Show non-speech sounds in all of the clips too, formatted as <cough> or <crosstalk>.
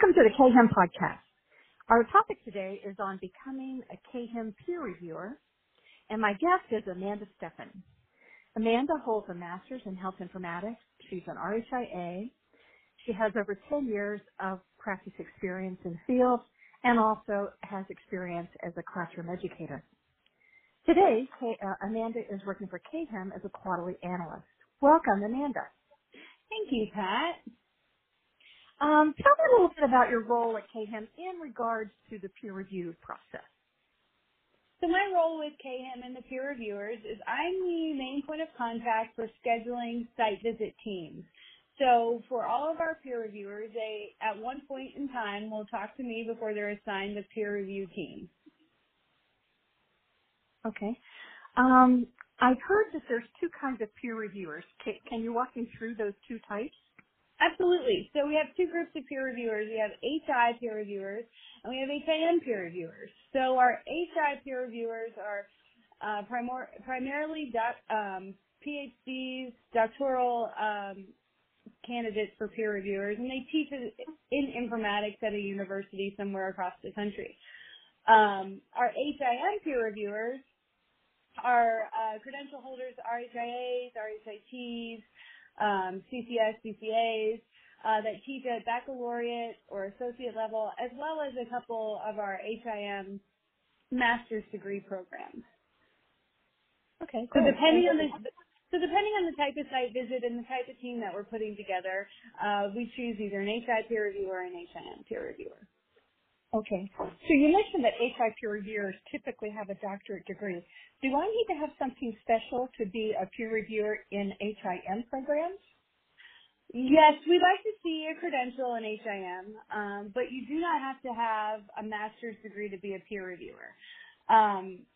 Welcome to the CAHIIM podcast. Our topic today is on becoming a CAHIIM peer reviewer, and my guest is Amanda Steffen. Amanda holds a master's in health informatics. She's an RHIA. She has over 10 years of practice experience in the field and also has experience as a classroom educator. Today, uh, Amanda is working for CAHIIM as a quarterly analyst. Welcome, Amanda. Thank you, Pat. Um, tell me a little bit about your role at CAHIIM in regards to the peer review process. So my role with CAHIIM and the peer reviewers is I'm the main point of contact for scheduling site visit teams. So for all of our peer reviewers, they at one point in time will talk to me before they're assigned the peer review team. Okay. Um, I've heard that there's two kinds of peer reviewers. Can, can you walk me through those two types? Absolutely. So we have two groups of peer reviewers. We have HI peer reviewers and we have HIM peer reviewers. So our HI peer reviewers are uh, primor- primarily doc, um, PhDs, doctoral um, candidates for peer reviewers, and they teach in informatics at a university somewhere across the country. Um, our HIM peer reviewers are uh, credential holders, RHIAs, RHITs, um, CCS, CCAs uh, that teach at baccalaureate or associate level, as well as a couple of our HIM master's degree programs. Okay, So depending on the so depending on the type of site visit and the type of team that we're putting together, uh, we choose either an HI peer reviewer or an HIM peer reviewer. Okay. So you mentioned that HI peer reviewers typically have a doctorate degree. Do I need to have something special to be a peer reviewer in HIM programs? Yes, we'd like to see a credential in HIM, um, but you do not have to have a master's degree to be a peer reviewer. Um,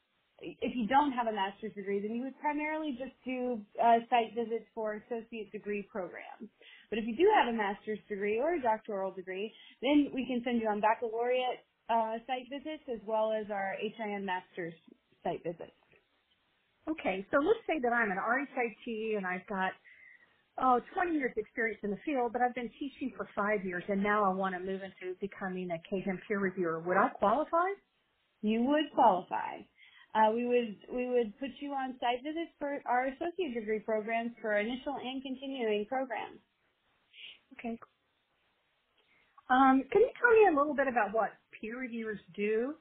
if you don't have a master's degree, then you would primarily just do uh, site visits for associate degree programs. But if you do have a master's degree or a doctoral degree, then we can send you on baccalaureate uh, site visits as well as our HIM master's site visits. Okay, so let's say that I'm an RHIT and I've got oh 20 years experience in the field, but I've been teaching for five years and now I want to move into becoming a CAHIIM peer reviewer. Would I qualify? You would qualify. Uh, we would we would put you on site visits for our associate degree programs for initial and continuing programs. Okay. Um, can you tell me a little bit about what peer reviewers do?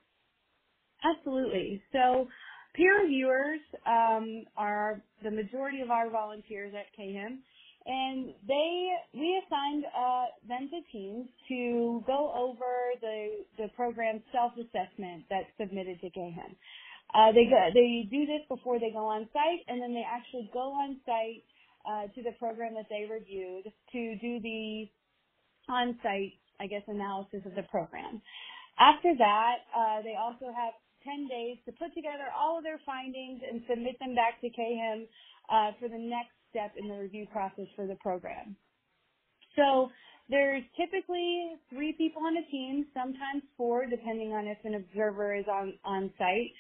Absolutely. So peer reviewers um, are the majority of our volunteers at CAHIIM, and they we assigned uh, them to teams to go over the the program self assessment that's submitted to CAHIIM. Uh, they go, they do this before they go on site, and then they actually go on site uh, to the program that they reviewed to do the on-site, I guess, analysis of the program. After that, uh, they also have 10 days to put together all of their findings and submit them back to CAHIIM uh, for the next step in the review process for the program. So there's typically three people on a team, sometimes four, depending on if an observer is on, on site.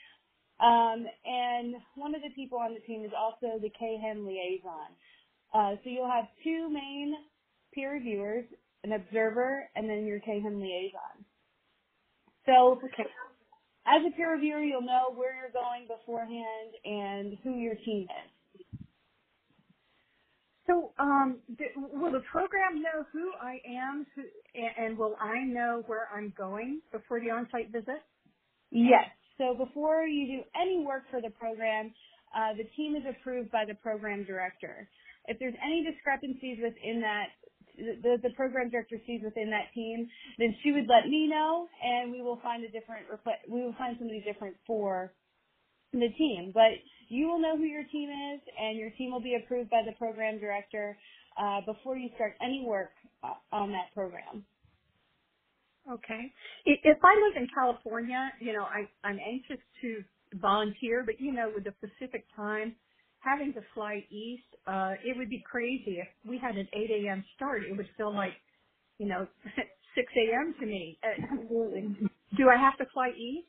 Um, and one of the people on the team is also the CAHIIM liaison. Uh, so you'll have two main peer reviewers, an observer, and then your CAHIIM liaison. So okay. as a peer reviewer, you'll know where you're going beforehand and who your team is. So, um, will the program know who I am, who, and will I know where I'm going before the on-site visit? Yes. So before you do any work for the program, uh, the team is approved by the program director. If there's any discrepancies within that, the, the program director sees within that team, then she would let me know, and we will find a different, we will find somebody different for the team. But you will know who your team is, and your team will be approved by the program director uh, before you start any work uh, on that program. Okay. If I live in California, you know, I, I'm anxious to volunteer, but you know, with the Pacific time, having to fly east, uh, it would be crazy. If we had an 8 a.m. start, it would feel like, you know, <laughs> 6 a.m. to me. Uh, do I have to fly east?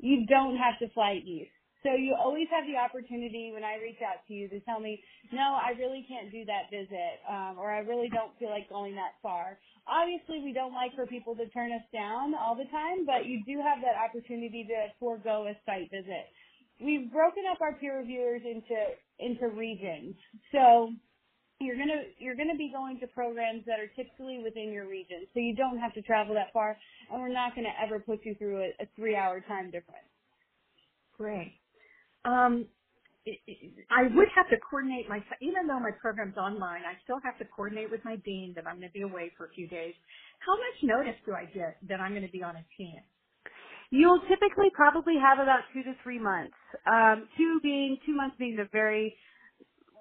You don't have to fly east. So you always have the opportunity when I reach out to you to tell me, no, I really can't do that visit, um, or I really don't feel like going that far. Obviously, we don't like for people to turn us down all the time, but you do have that opportunity to forego a site visit. We've broken up our peer reviewers into into regions. So you're gonna you're gonna be going to programs that are typically within your region, so you don't have to travel that far, and we're not gonna ever put you through a, a three hour time difference. Great. Um, I would have to coordinate my, even though my program's online, I still have to coordinate with my dean that I'm going to be away for a few days. How much notice do I get that I'm going to be on a team? You'll typically probably have about two to three months. Um, two being two months being the very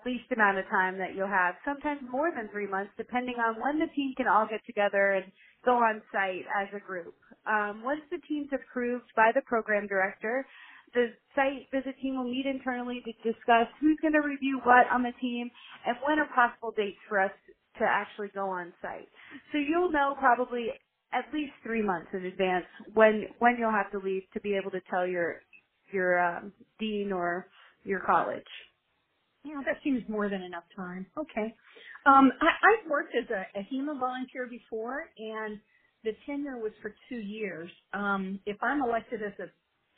least amount of time that you'll have. Sometimes more than three months, depending on when the team can all get together and go on site as a group. Um, once the team's approved by the program director, the site visit team will meet internally to discuss who's going to review what on the team and when are possible dates for us to actually go on site. So you'll know probably at least three months in advance when when you'll have to leave to be able to tell your your um, dean or your college. Yeah, that seems more than enough time. Okay. Um, I, I've worked as a, a HEMA volunteer before, and the tenure was for two years. Um, if I'm elected as a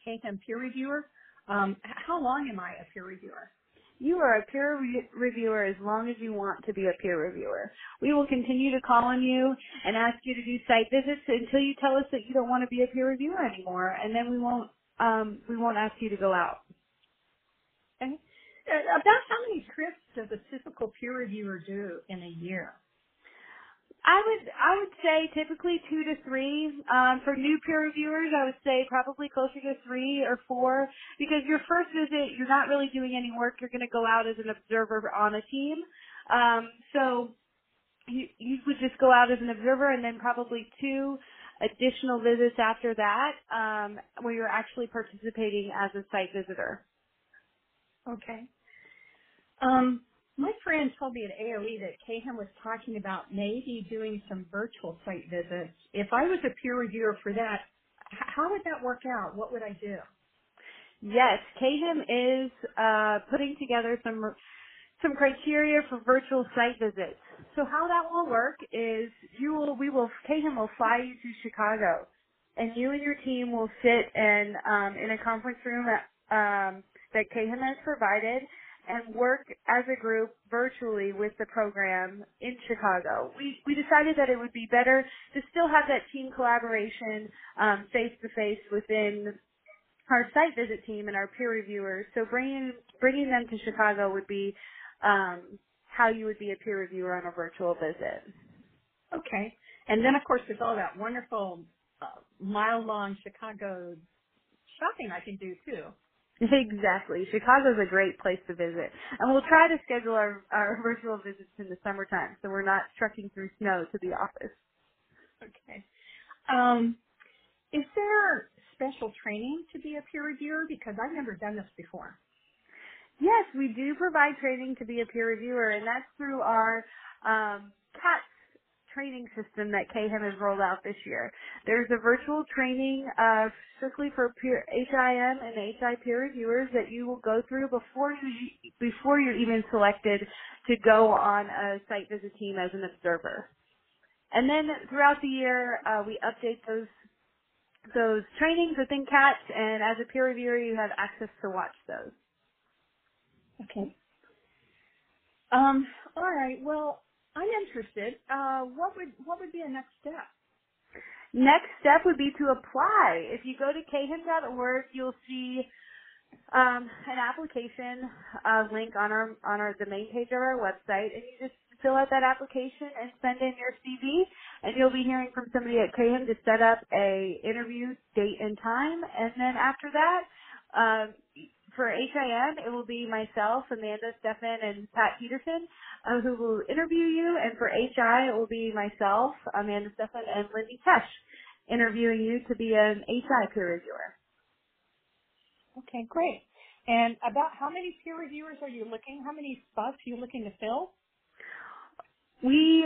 CAHIIM peer reviewer, um, how long am I a peer reviewer? You are a peer re- reviewer as long as you want to be a peer reviewer. We will continue to call on you and ask you to do site visits until you tell us that you don't want to be a peer reviewer anymore, and then we won't um, we won't ask you to go out. Okay. Uh, About how many trips does a typical peer reviewer do in a year? I would I would say typically two to three. Um, for new peer reviewers, I would say probably closer to three or four because your first visit you're not really doing any work. You're going to go out as an observer on a team. Um, so you you would just go out as an observer and then probably two additional visits after that um, where you're actually participating as a site visitor. Okay. Um, my friend told me at AOE that CAHIIM was talking about maybe doing some virtual site visits. If I was a peer reviewer for that, how would that work out? What would I do? Yes, CAHIIM is uh, putting together some some criteria for virtual site visits. So how that will work is you will we will CAHIIM will fly you to Chicago, and you and your team will sit in um, in a conference room that, um, that CAHIIM has provided and work as a group virtually with the program in Chicago. We we decided that it would be better to still have that team collaboration face to face within our site visit team and our peer reviewers. So bringing bringing them to Chicago would be um, how you would be a peer reviewer on a virtual visit. Okay. And then of course there's all that wonderful uh, mile long Chicago shopping I can do too. Exactly. Chicago's a great place to visit. And we'll try to schedule our, our <laughs> virtual visits in the summertime so we're not trekking through snow to the office. Okay. Um, is there special training to be a peer reviewer? Because I've never done this before. Yes, we do provide training to be a peer reviewer, and that's through our um, CATS training system that CAHIIM has rolled out this year. There's a virtual training uh, strictly for peer, HIM and HI peer reviewers that you will go through before you before you're even selected to go on a site visit team as an observer. And then throughout the year, uh, we update those those trainings within CATS, and as a peer reviewer, you have access to watch those. Okay. Um, all right. Well, I'm interested. Uh, what would what would be a next step? Next step would be to apply. If you go to cahiim.org, you'll see um, an application uh, link on our on our the main page of our website, and you just fill out that application and send in your CV, and you'll be hearing from somebody at CAHIIM to set up a interview date and time, and then after that. Um, for HIM, it will be myself, Amanda Stefan, and Pat Peterson, uh, who will interview you. And for HI, it will be myself, Amanda Stefan, and Lindy Tesh interviewing you to be an HI peer reviewer. Okay, great. And about how many peer reviewers are you looking? How many spots are you looking to fill? We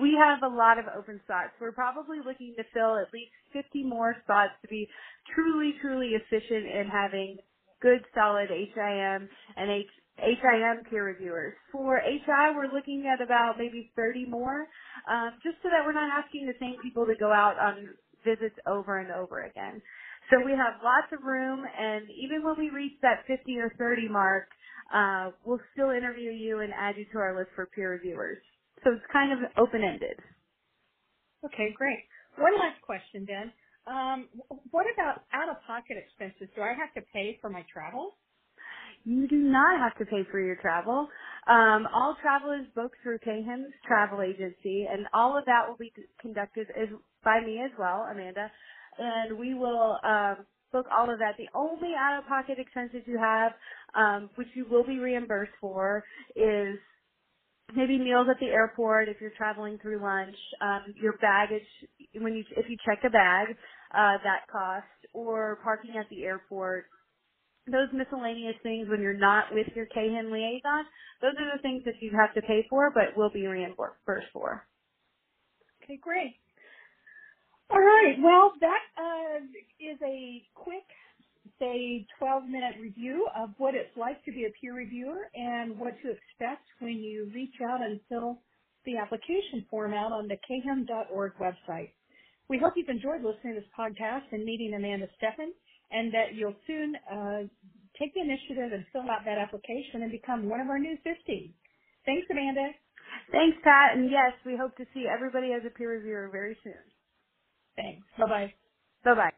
we have a lot of open spots. We're probably looking to fill at least 50 more spots to be truly, truly efficient in having good solid HIM and H, HIM peer reviewers. For HI, we're looking at about maybe 30 more, um, just so that we're not asking the same people to go out on visits over and over again. So we have lots of room, and even when we reach that 50 or 30 mark, uh, we'll still interview you and add you to our list for peer reviewers. So it's kind of open-ended. Okay, great. One last question then. Um, what about out-of-pocket expenses? Do I have to pay for my travel? You do not have to pay for your travel. Um, all travel is booked through CAHIIM's travel agency, and all of that will be conducted as, by me as well, Amanda. And we will um, book all of that. The only out-of-pocket expenses you have, um, which you will be reimbursed for, is maybe meals at the airport if you're traveling through lunch, um, your baggage when you if you check a bag, uh, that cost, or parking at the airport. Those miscellaneous things when you're not with your CAHIIM liaison, those are the things that you have to pay for, but will be reimbursed for. Okay, great. All right. Well, that uh, is a quick, say, 12-minute review of what it's like to be a peer reviewer and what to expect when you reach out and fill the application form out on the cahiim.org website. We hope you've enjoyed listening to this podcast and meeting Amanda Steffen, and that you'll soon uh, take the initiative and fill out that application and become one of our new 50. Thanks, Amanda. Thanks, Pat, and yes, we hope to see everybody as a peer reviewer very soon. Thanks. Bye-bye. Bye bye.